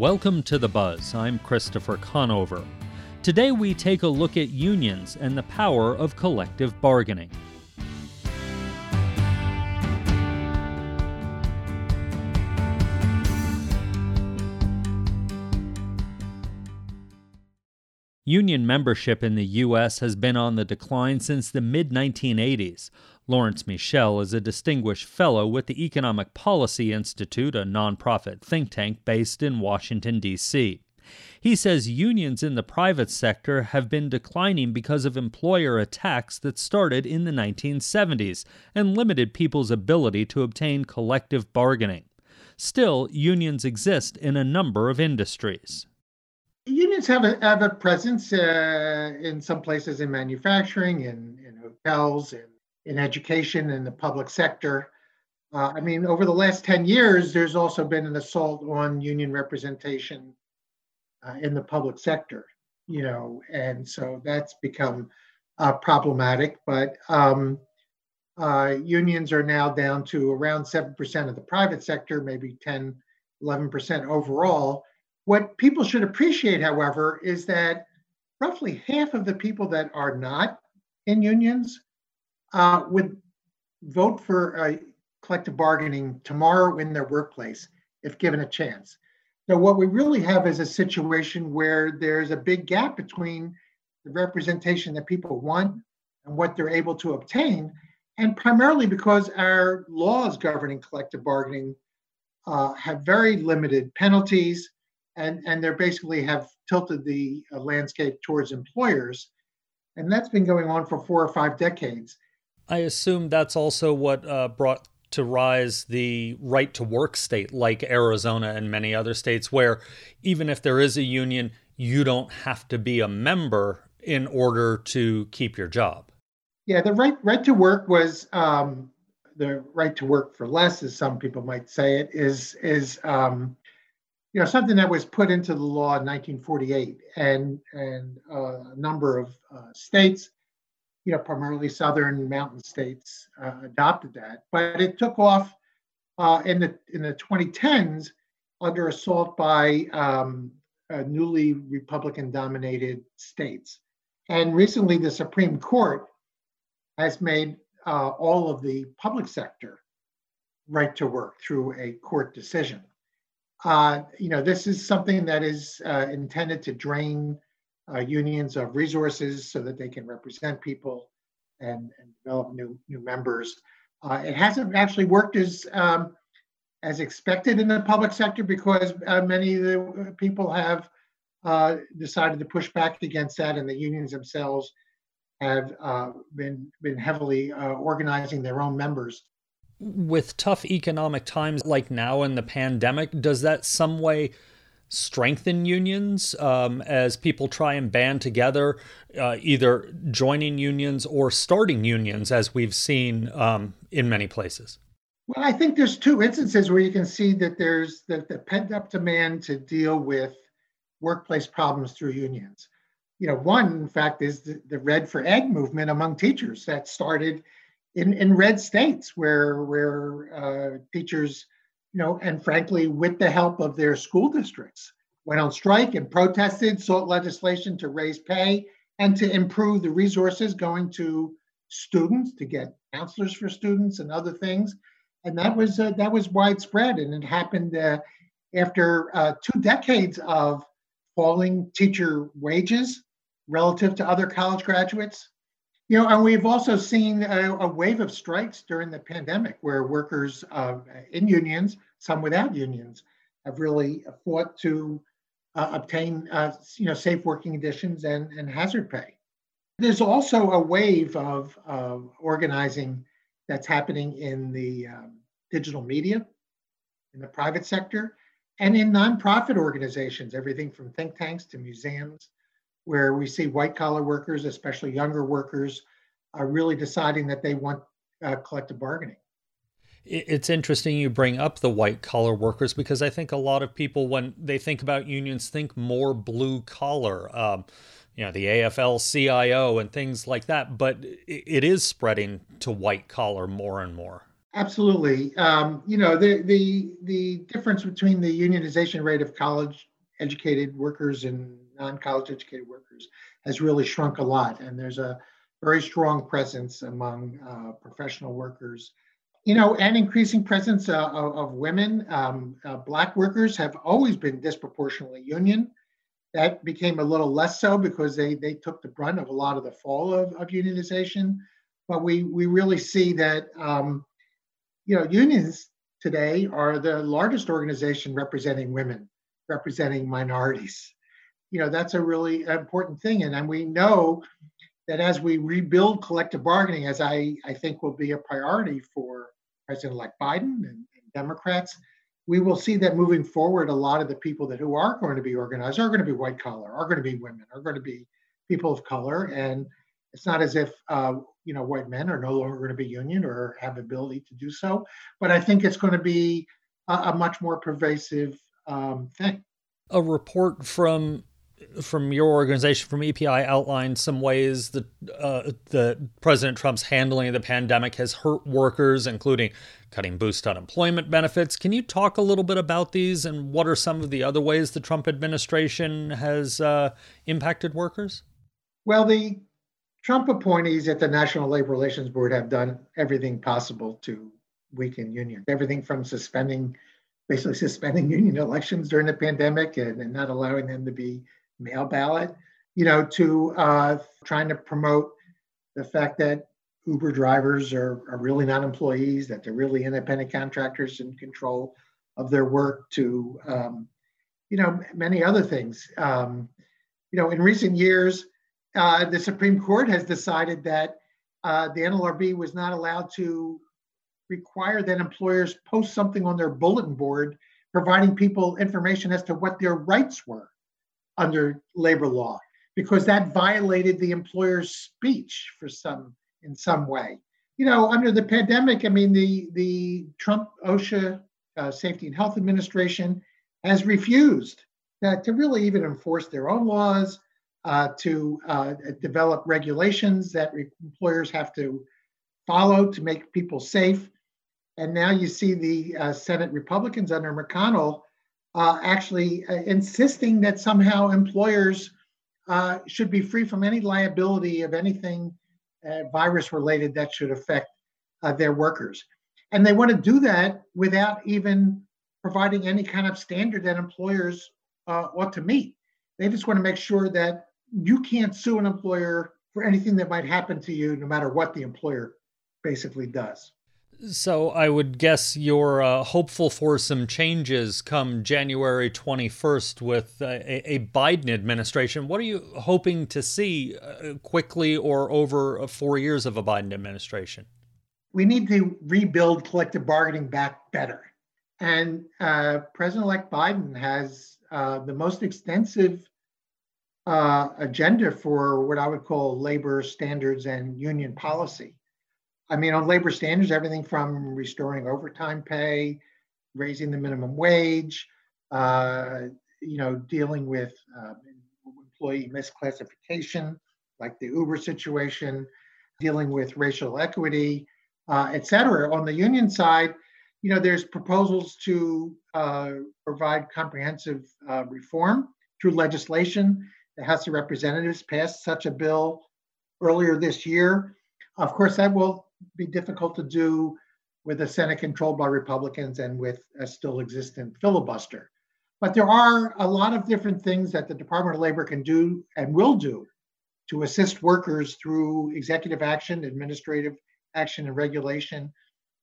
Welcome to The Buzz. I'm Christopher Conover. Today we take a look at unions and the power of collective bargaining. Union membership in the U.S. has been on the decline since the mid 1980s. Lawrence Mishel is a distinguished fellow with the Economic Policy Institute, a nonprofit think tank based in Washington, D.C. He says unions in the private sector have been declining because of employer attacks that started in the 1970s and limited people's ability to obtain collective bargaining. Still, unions exist in a number of industries unions have a have a presence uh, in some places in manufacturing, in in hotels, in in education, in the public sector. Uh, I mean, over the last ten years, there's also been an assault on union representation uh, in the public sector. You know, and so that's become uh, problematic. But um, uh, unions are now down to around seven percent of the private sector, maybe 10, 11 percent overall what people should appreciate, however, is that roughly half of the people that are not in unions uh, would vote for collective bargaining tomorrow in their workplace if given a chance. So, what we really have is a situation where there's a big gap between the representation that people want and what they're able to obtain, and primarily because our laws governing collective bargaining uh, have very limited penalties and and they basically have tilted the uh, landscape towards employers, and that's been going on for four or five decades. I assume that's also what uh, brought to rise the right to work state, like Arizona and many other states, where even if there is a union, you don't have to be a member in order to keep your job. Yeah, the right right to work was um, the right to work for less, as some people might say it, is is um, you know something that was put into the law in 1948 and and uh, a number of uh, states you know primarily southern mountain states uh, adopted that. But it took off uh, in the in the 2010s under assault by um, newly republican dominated states. And recently the supreme court has made uh, all of the public sector right to work through a court decision. Uh, you know, this is something that is uh, intended to drain uh, unions of resources so that they can represent people and, and develop new new members. Uh, it hasn't actually worked as um, as expected in the public sector because uh, many of the people have uh, decided to push back against that, and the unions themselves have been been heavily organizing their own members with tough economic times like now in the pandemic, does that some way strengthen unions um, as people try and band together, uh, either joining unions or starting unions, as we've seen um, in many places? Well, I think there's two instances where you can see that there's the, the pent up demand to deal with workplace problems through unions. You know, one, in fact, is the, the Red for Ed movement among teachers that started in, in red states where where uh, teachers, you know, and frankly, with the help of their school districts, went on strike and protested, sought legislation to raise pay and to improve the resources going to students to get counselors for students and other things, and that was uh, that was widespread, and it happened uh, after uh, two decades of falling teacher wages relative to other college graduates you know, and we've also seen a, a wave of strikes during the pandemic where workers uh, in unions, some without unions, have really fought to uh, obtain, uh, you know, safe working conditions and, and hazard pay. There's also a wave of, of organizing that's happening in the um, digital media, in the private sector, and in nonprofit organizations, everything from think tanks to museums where we see white collar workers, especially younger workers, are really deciding that they want uh, collective bargaining. It's interesting you bring up the white collar workers because I think a lot of people, when they think about unions, think more blue collar. Um, you know, the AFL CIO and things like that, but it is spreading to white collar more and more. Absolutely. Um, you know, the, the, the difference between the unionization rate of college educated workers and non-college educated workers has really shrunk a lot, and there's a very strong presence among uh, professional workers. You know, and increasing presence uh, of, of, women. Um, uh, black workers have always been disproportionately union. That became a little less so because they they took the brunt of a lot of the fall of, of unionization. But we we really see that um, you know unions today are the largest organization representing women, representing minorities. You know, that's a really important thing. And, and we know that as we rebuild collective bargaining, as I, I think will be a priority for President elect Biden and, and, Democrats, we will see that moving forward, a lot of the people that who are going to be organized are going to be white collar, are going to be women, are going to be people of color. And it's not as if uh, you know white men are no longer going to be union or have ability to do so, but I think it's going to be a, a much more pervasive um, thing. A report from from your organization from EPI outlined some ways that uh, the President Trump's handling of the pandemic has hurt workers, including cutting boost unemployment benefits. Can you talk a little bit about these and what are some of the other ways the Trump administration has uh, impacted workers? Well, the Trump appointees at the National Labor Relations Board have done everything possible to weaken unions. Everything from suspending, basically suspending union elections during the pandemic and, and not allowing them to be mail ballot, you know, to uh, trying to promote the fact that Uber drivers are, are really not employees, that they're really independent contractors in control of their work, to, um, you know, many other things. Um, you know, in recent years, uh, the Supreme Court has decided that uh, the NLRB was not allowed to require that employers post something on their bulletin board providing people information as to what their rights were under labor law because that violated the employer's speech for some in some way you know under the pandemic i mean the the trump osha uh, safety and health administration has refused that to really even enforce their own laws uh, to uh, develop regulations that re- employers have to follow to make people safe. And now you see the uh, Senate Republicans under McConnell uh, actually uh, insisting that somehow employers uh, should be free from any liability of anything virus related that should affect their workers. And they want to do that without even providing any kind of standard that employers ought to meet. They just want to make sure that you can't sue an employer for anything that might happen to you, no matter what the employer basically does. So I would guess you're uh, hopeful for some changes come January 21st with a, a, Biden administration. What are you hoping to see uh, quickly or over uh, four years of a Biden administration? We need to rebuild collective bargaining back better. And uh, President elect Biden has uh, the most extensive uh, agenda for what I would call labor standards and union policy. I mean, on labor standards, everything from restoring overtime pay, raising the minimum wage, uh, you know, dealing with uh, employee misclassification, like the Uber situation, dealing with racial equity, uh, et cetera. On the union side, you know, there's proposals to uh, provide comprehensive uh, reform through legislation the House of Representatives passed such a bill earlier this year. Of course, that will be difficult to do with a Senate controlled by Republicans and with a still existent filibuster. But there are a lot of different things that the Department of Labor can do and will do to assist workers through executive action, administrative action, and regulation.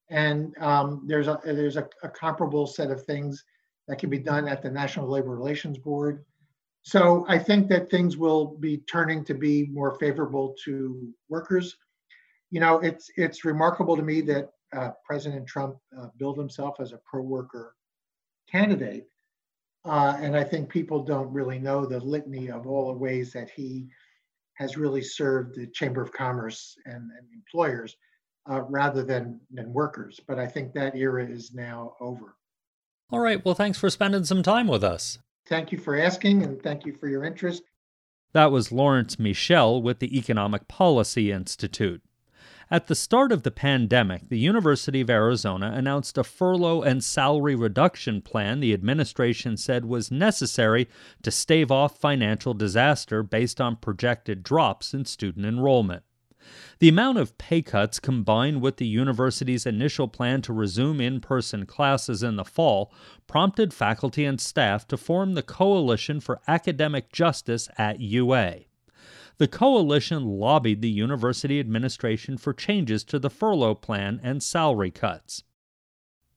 And um, there's a there's a, a comparable set of things that can be done at the National Labor Relations Board. So I think that things will be turning to be more favorable to workers. You know, it's it's remarkable to me that uh, President Trump uh, billed himself as a pro-worker candidate, uh, and I think people don't really know the litany of all the ways that he has really served the Chamber of Commerce and, and employers uh, rather than than workers. But I think that era is now over. All right. Well, thanks for spending some time with us. Thank you for asking and thank you for your interest. That was Lawrence Mishel with the Economic Policy Institute. At the start of the pandemic, the University of Arizona announced a furlough and salary reduction plan the administration said was necessary to stave off financial disaster based on projected drops in student enrollment. The amount of pay cuts combined with the university's initial plan to resume in person classes in the fall prompted faculty and staff to form the Coalition for Academic Justice at UA. The coalition lobbied the university administration for changes to the furlough plan and salary cuts.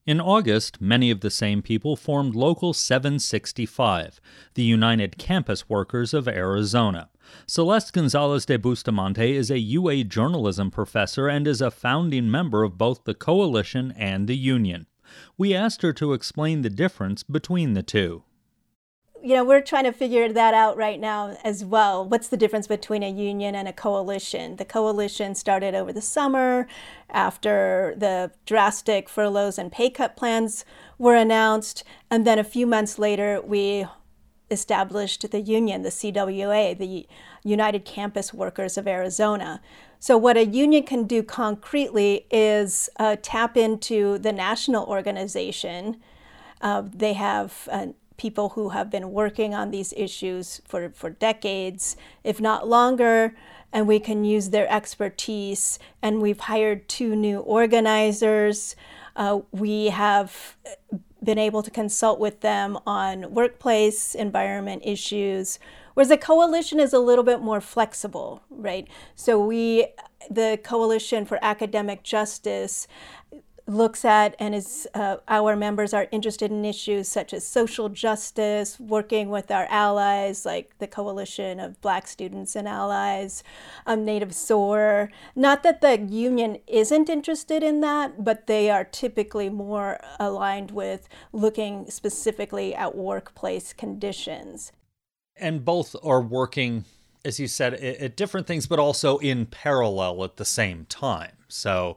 In August, many of the same people formed Local 765, the United Campus Workers of Arizona. Celeste Gonzalez de Bustamante is a UA journalism professor and is a founding member of both the coalition and the union. We asked her to explain the difference between the two you know, we're trying to figure that out right now as well. What's the difference between a union and a coalition? The coalition started over the summer after the drastic furloughs and pay cut plans were announced. And then a few months later, we established the union, the CWA, the United Campus Workers of Arizona. So, what a union can do concretely is uh, tap into the national organization. Uh, they have people who have been working on these issues for, for decades, if not longer, and we can use their expertise. And we've hired two new organizers. Uh, we have been able to consult with them on workplace environment issues, whereas the coalition is a little bit more flexible, right? So we, the Coalition for Academic Justice, looks at and is uh, our members are interested in issues such as social justice, working with our allies like the Coalition of Black Students and Allies, um, Native SOAR. Not that the union isn't interested in that, but they are typically more aligned with looking specifically at workplace conditions. And both are working, as you said, at different things, but also in parallel at the same time. So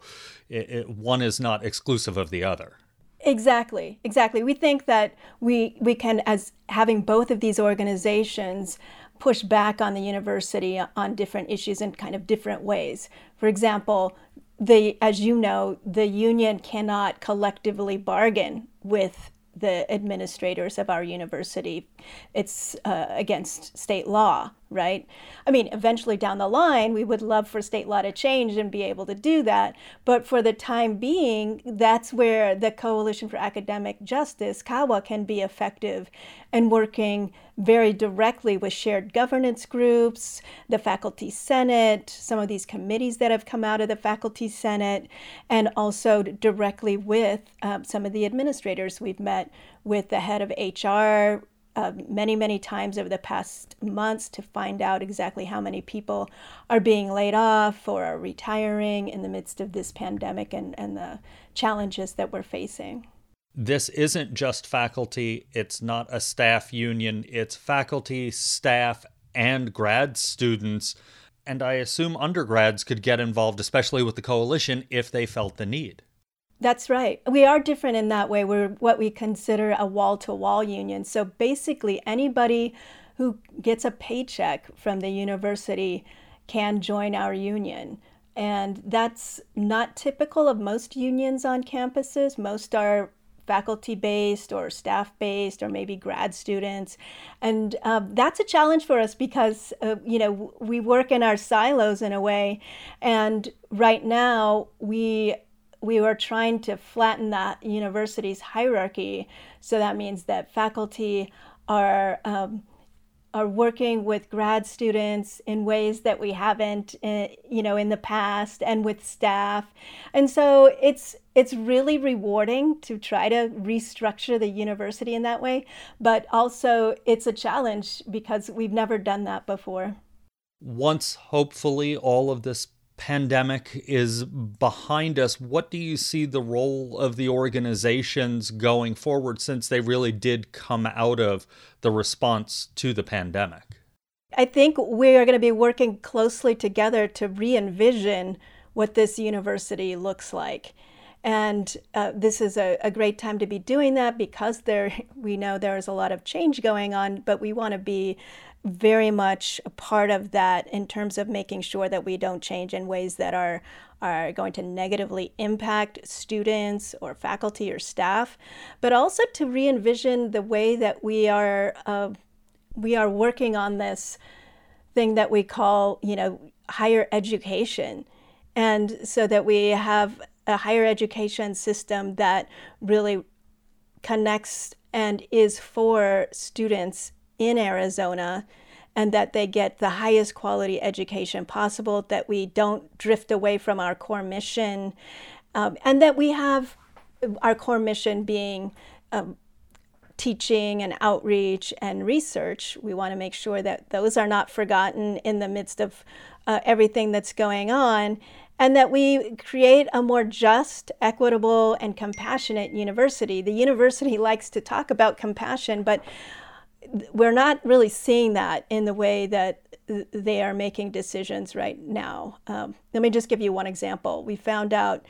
it, it, one is not exclusive of the other. Exactly, exactly. We think that we we can, as having both of these organizations, push back on the university on different issues in kind of different ways. For example, the as you know, the union cannot collectively bargain with the administrators of our university. It's uh, against state law, right? I mean, eventually down the line, we would love for state law to change and be able to do that. But for the time being, that's where the Coalition for Academic Justice, CAWA, can be effective and working very directly with shared governance groups, the faculty senate, some of these committees that have come out of the faculty senate, and also directly with um, some of the administrators. We've met with the head of HR uh, many, many times over the past months to find out exactly how many people are being laid off or are retiring in the midst of this pandemic and, and the challenges that we're facing. This isn't just faculty, it's not a staff union, it's faculty, staff, and grad students. And I assume undergrads could get involved, especially with the coalition, if they felt the need. That's right. We are different in that way. We're what we consider a wall to wall union. So basically, anybody who gets a paycheck from the university can join our union. And that's not typical of most unions on campuses. Most are faculty based or staff based or maybe grad students and uh, that's a challenge for us because uh, you know we work in our silos in a way and right now we we were trying to flatten that university's hierarchy. So that means that faculty are um, are working with grad students in ways that we haven't, uh, you know, in the past, and with staff, and so it's it's really rewarding to try to restructure the university in that way. But also, it's a challenge because we've never done that before. Once, hopefully, all of this pandemic is behind us, what do you see the role of the organizations going forward since they really did come out of the response to the pandemic? I think we are going to be working closely together to re envision what this university looks like. And uh, this is a, a, great time to be doing that because there we know there is a lot of change going on, but we want to be very much a part of that in terms of making sure that we don't change in ways that are are going to negatively impact students or faculty or staff, but also to re envision the way that we are, uh, we are working on this thing that we call, you know, higher education. And so that we have a higher education system that really connects and is for students in Arizona and that they get the highest quality education possible, that we don't drift away from our core mission, um, and that we have our core mission being um, teaching and outreach and research. We want to make sure that those are not forgotten in the midst of uh, everything that's going on and that we create a more just, equitable, and compassionate university. The university likes to talk about compassion, but we're not really seeing that in the way that they are making decisions right now. Um, let me just give you one example. We found out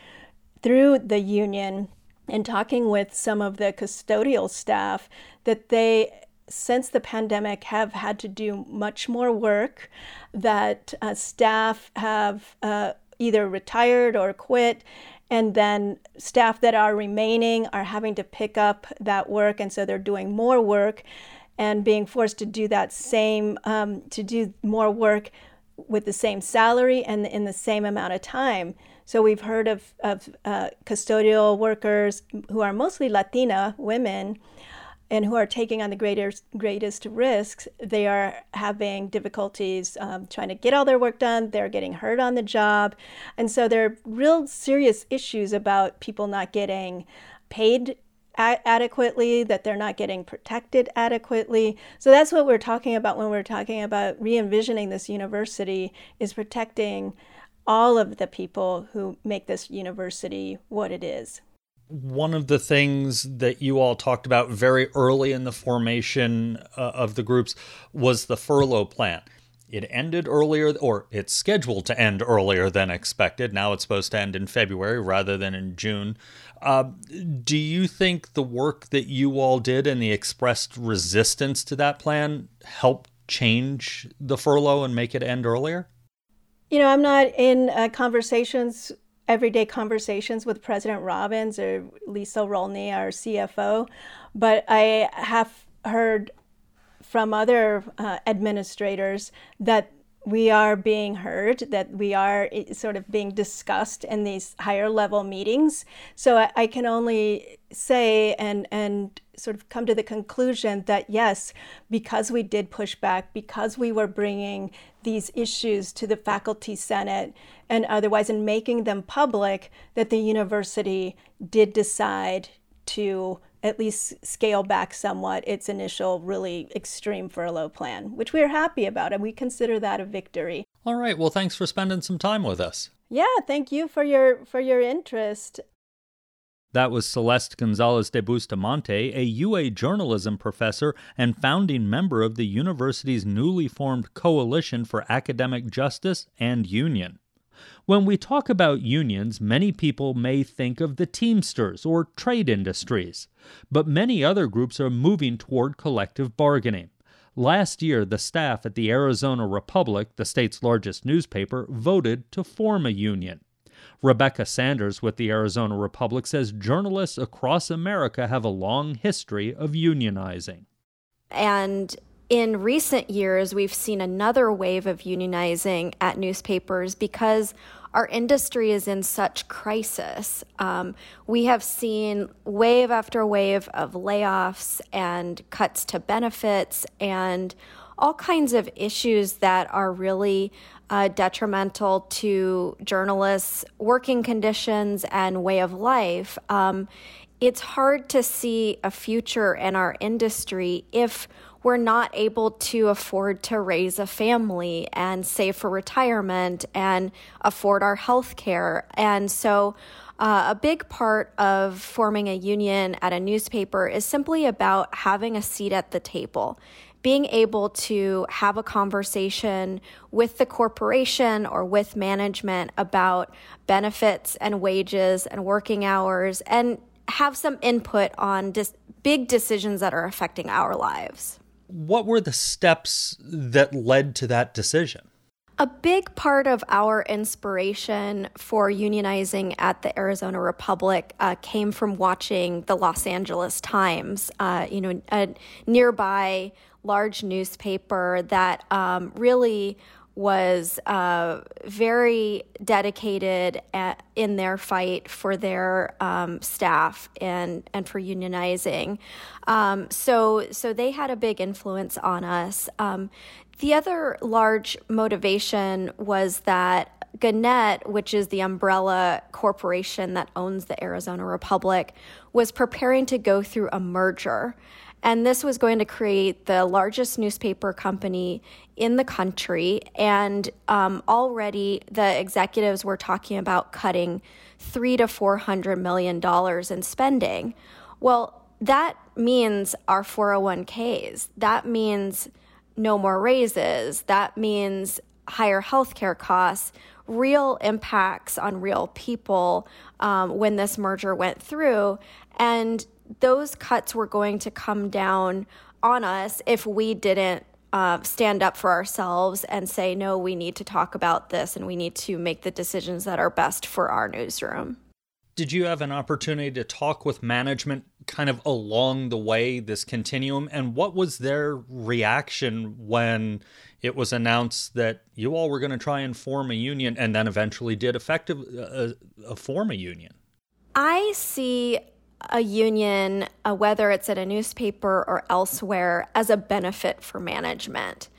through the union and talking with some of the custodial staff that they since the pandemic have had to do much more work that uh, staff have uh, either retired or quit and then staff that are remaining are having to pick up that work and so they're doing more work and being forced to do that same um, to do more work with the same salary and in the same amount of time. So we've heard of, of uh, custodial workers who are mostly latina women and who are taking on the greatest greatest risks, they are having difficulties um, trying to get all their work done. They're getting hurt on the job, and so there are real serious issues about people not getting paid adequately, that they're not getting protected adequately. So that's what we're talking about when we're talking about re envisioning this university is protecting all of the people who make this university what it is one of the things that you all talked about very early in the formation uh, of the groups was the furlough plan. It ended earlier, or it's scheduled to end earlier than expected. Now it's supposed to end in February rather than in June. Uh, do you think the work that you all did and the expressed resistance to that plan helped change the furlough and make it end earlier? You know, I'm not in uh, conversations everyday conversations with President Robbins or Lisa Rulney, our CFO, but I have heard from other uh, administrators that we are being heard, that we are sort of being discussed in these higher level meetings. So I, I, can only say and and sort of come to the conclusion that yes, because we did push back, because we were bringing these issues to the faculty senate and otherwise and making them public, that the university did decide to at least scale back somewhat its initial really extreme furlough plan, which we're happy about, and we consider that a victory. All right. Well, thanks for spending some time with us. Yeah, thank you for your for your interest. That was Celeste Gonzalez de Bustamante, a UA journalism professor and founding member of the university's newly formed Coalition for Academic Justice and Union. When we talk about unions, many people may think of the Teamsters or trade industries, but many other groups are moving toward collective bargaining. Last year, the staff at the Arizona Republic, the state's largest newspaper, voted to form a union. Rebekah Sanders with the Arizona Republic says journalists across America have a long history of unionizing. And in recent years, we've seen another wave of unionizing at newspapers because our industry is in such crisis. Um, we have seen wave after wave of layoffs and cuts to benefits and all kinds of issues that are really uh, detrimental to journalists' working conditions and way of life. Um, it's hard to see a future in our industry if we're not able to afford to raise a family and save for retirement and afford our health care. And so, uh, a big part of forming a union at a newspaper is simply about having a seat at the table. Being able to have a conversation with the corporation or with management about benefits and wages and working hours and have some input on dis- big decisions that are affecting our lives what were the steps that led to that decision? A big part of our inspiration for unionizing at the Arizona Republic uh, came from watching the Los Angeles Times, uh, you know, a nearby large newspaper that um, really was uh, very dedicated at, in their fight for their um, staff and and for unionizing. Um, so so they had a big influence on us. Um, the other large motivation was that Gannett, which is the umbrella corporation that owns the Arizona Republic, was preparing to go through a merger. And this was going to create the largest newspaper company in the country. And um, already the executives were talking about cutting three to four hundred million dollars in spending. Well, that means our 401ks. That means no more raises. That means higher healthcare costs, real impacts on real people um, when this merger went through. And those cuts were going to come down on us if we didn't uh, stand up for ourselves and say, no, we need to talk about this and we need to make the decisions that are best for our newsroom. Did you have an opportunity to talk with management kind of along the way, this continuum? And what was their reaction when it was announced that you all were going to try and form a union and then eventually did effective uh, uh, form a union? I see a union, uh, whether it's at a newspaper or elsewhere, as a benefit for management.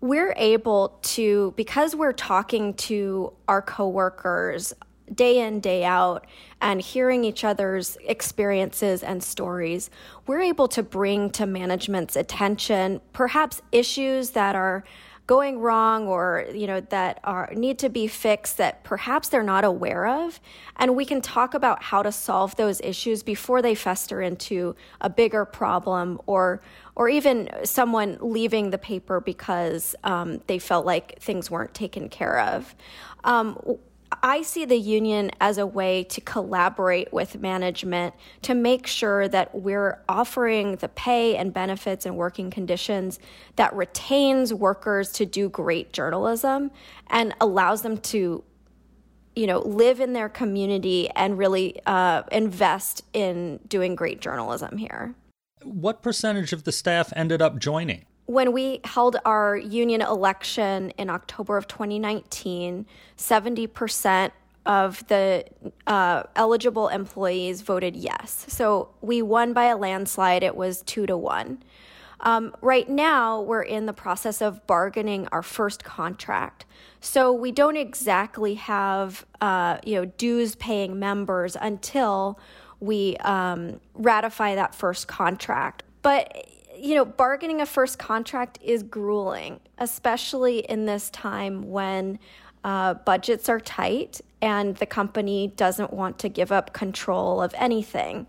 We're able to, because we're talking to our coworkers day in, day out, and hearing each other's experiences and stories, we're able to bring to management's attention perhaps issues that are going wrong or you know that are need to be fixed that perhaps they're not aware of and we can talk about how to solve those issues before they fester into a bigger problem or or even someone leaving the paper because um, they felt like things weren't taken care of. Um, I see the union as a way to collaborate with management to make sure that we're offering the pay and benefits and working conditions that retains workers to do great journalism and allows them to you know live in their community and really uh, invest in doing great journalism here. What percentage of the staff ended up joining when we held our union election in October of 2019, 70% of the uh, eligible employees voted yes. So we won by a landslide. It was two to one. Um, right now, we're in the process of bargaining our first contract. So we don't exactly have, uh, you know, dues paying members until we um, ratify that first contract. But you know, bargaining a first contract is grueling, especially in this time when uh, budgets are tight and the company doesn't want to give up control of anything.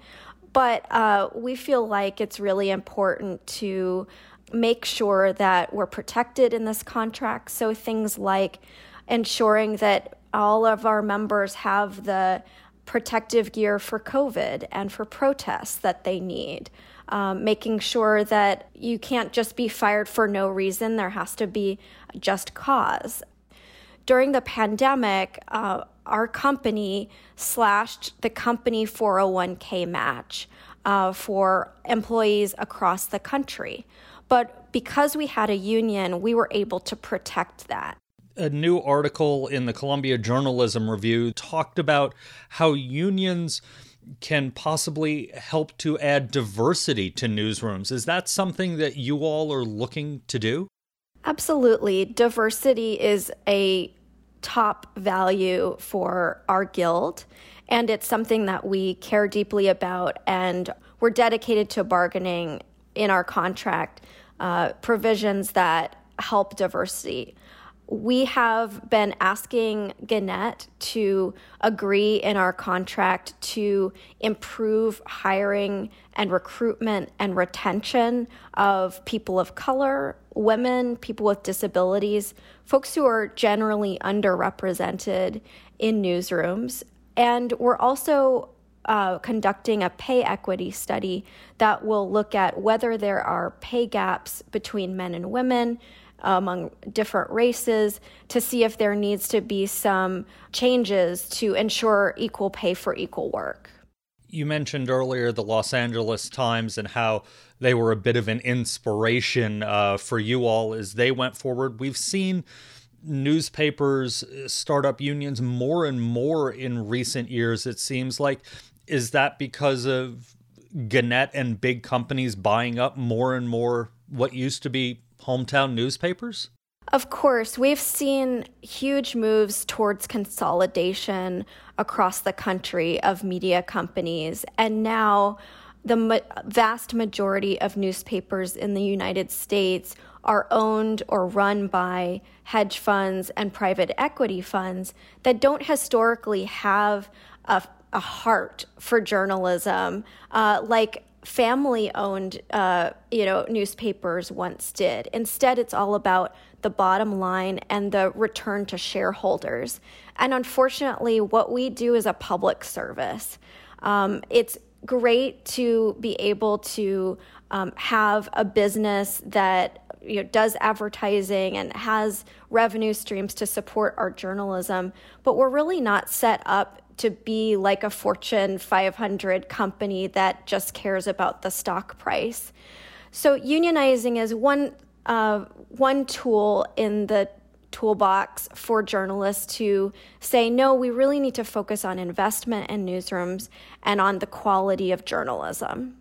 But uh, we feel like it's really important to make sure that we're protected in this contract. So things like ensuring that all of our members have the protective gear for COVID and for protests that they need um, making sure that you can't just be fired for no reason. There has to be just cause. During the pandemic, uh, our company slashed the company 401k match uh, for employees across the country. But because we had a union, we were able to protect that a new article in the Columbia Journalism Review talked about how unions can possibly help to add diversity to newsrooms. Is that something that you all are looking to do? Absolutely. Diversity is a top value for our guild, and it's something that we care deeply about, and we're dedicated to bargaining in our contract uh, provisions that help diversity we have been asking Gannett to agree in our contract to improve hiring and recruitment and retention of people of color, women, people with disabilities, folks who are generally underrepresented in newsrooms. And we're also uh, conducting a pay equity study that will look at whether there are pay gaps between men and women among different races to see if there needs to be some changes to ensure equal pay for equal work. You mentioned earlier the Los Angeles Times and how they were a bit of an inspiration uh, for you all as they went forward. We've seen newspapers, startup unions more and more in recent years, it seems like. Is that because of Gannett and big companies buying up more and more what used to be hometown newspapers? Of course, we've seen huge moves towards consolidation across the country of media companies. And now the ma- vast majority of newspapers in the United States are owned or run by hedge funds and private equity funds that don't historically have a, a heart for journalism, uh, like family owned uh, you know newspapers once did. Instead it's all about the bottom line and the return to shareholders. And unfortunately what we do is a public service. Um, it's great to be able to um, have a business that you know, does advertising and has revenue streams to support our journalism, but we're really not set up to be like a Fortune 500 company that just cares about the stock price. So unionizing is one uh, one tool in the toolbox for journalists to say no we really need to focus on investment in newsrooms and on the quality of journalism.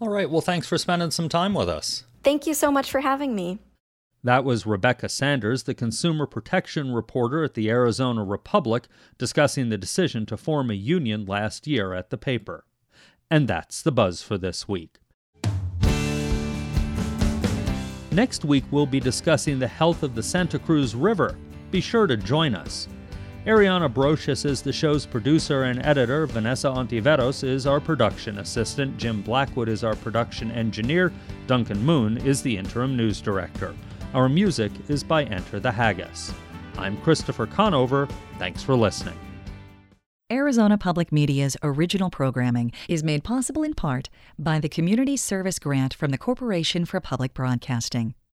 All right. Well thanks for spending some time with us. Thank you so much for having me that was Rebekah Sanders, the consumer protection reporter at the Arizona Republic, discussing the decision to form a union last year at the paper. And that's the buzz for this week. Next week, we'll be discussing the health of the Santa Cruz River. Be sure to join us. Ariana Brocious is the show's producer and editor. Vanessa Ontiveros is our production assistant. Jim Blackwood is our production engineer. Duncan Moon is the interim news director. Our music is by Enter the Haggis. I'm Christopher Conover. Thanks for listening. Arizona Public Media's original programming is made possible in part by the Community Service Grant from the Corporation for Public Broadcasting.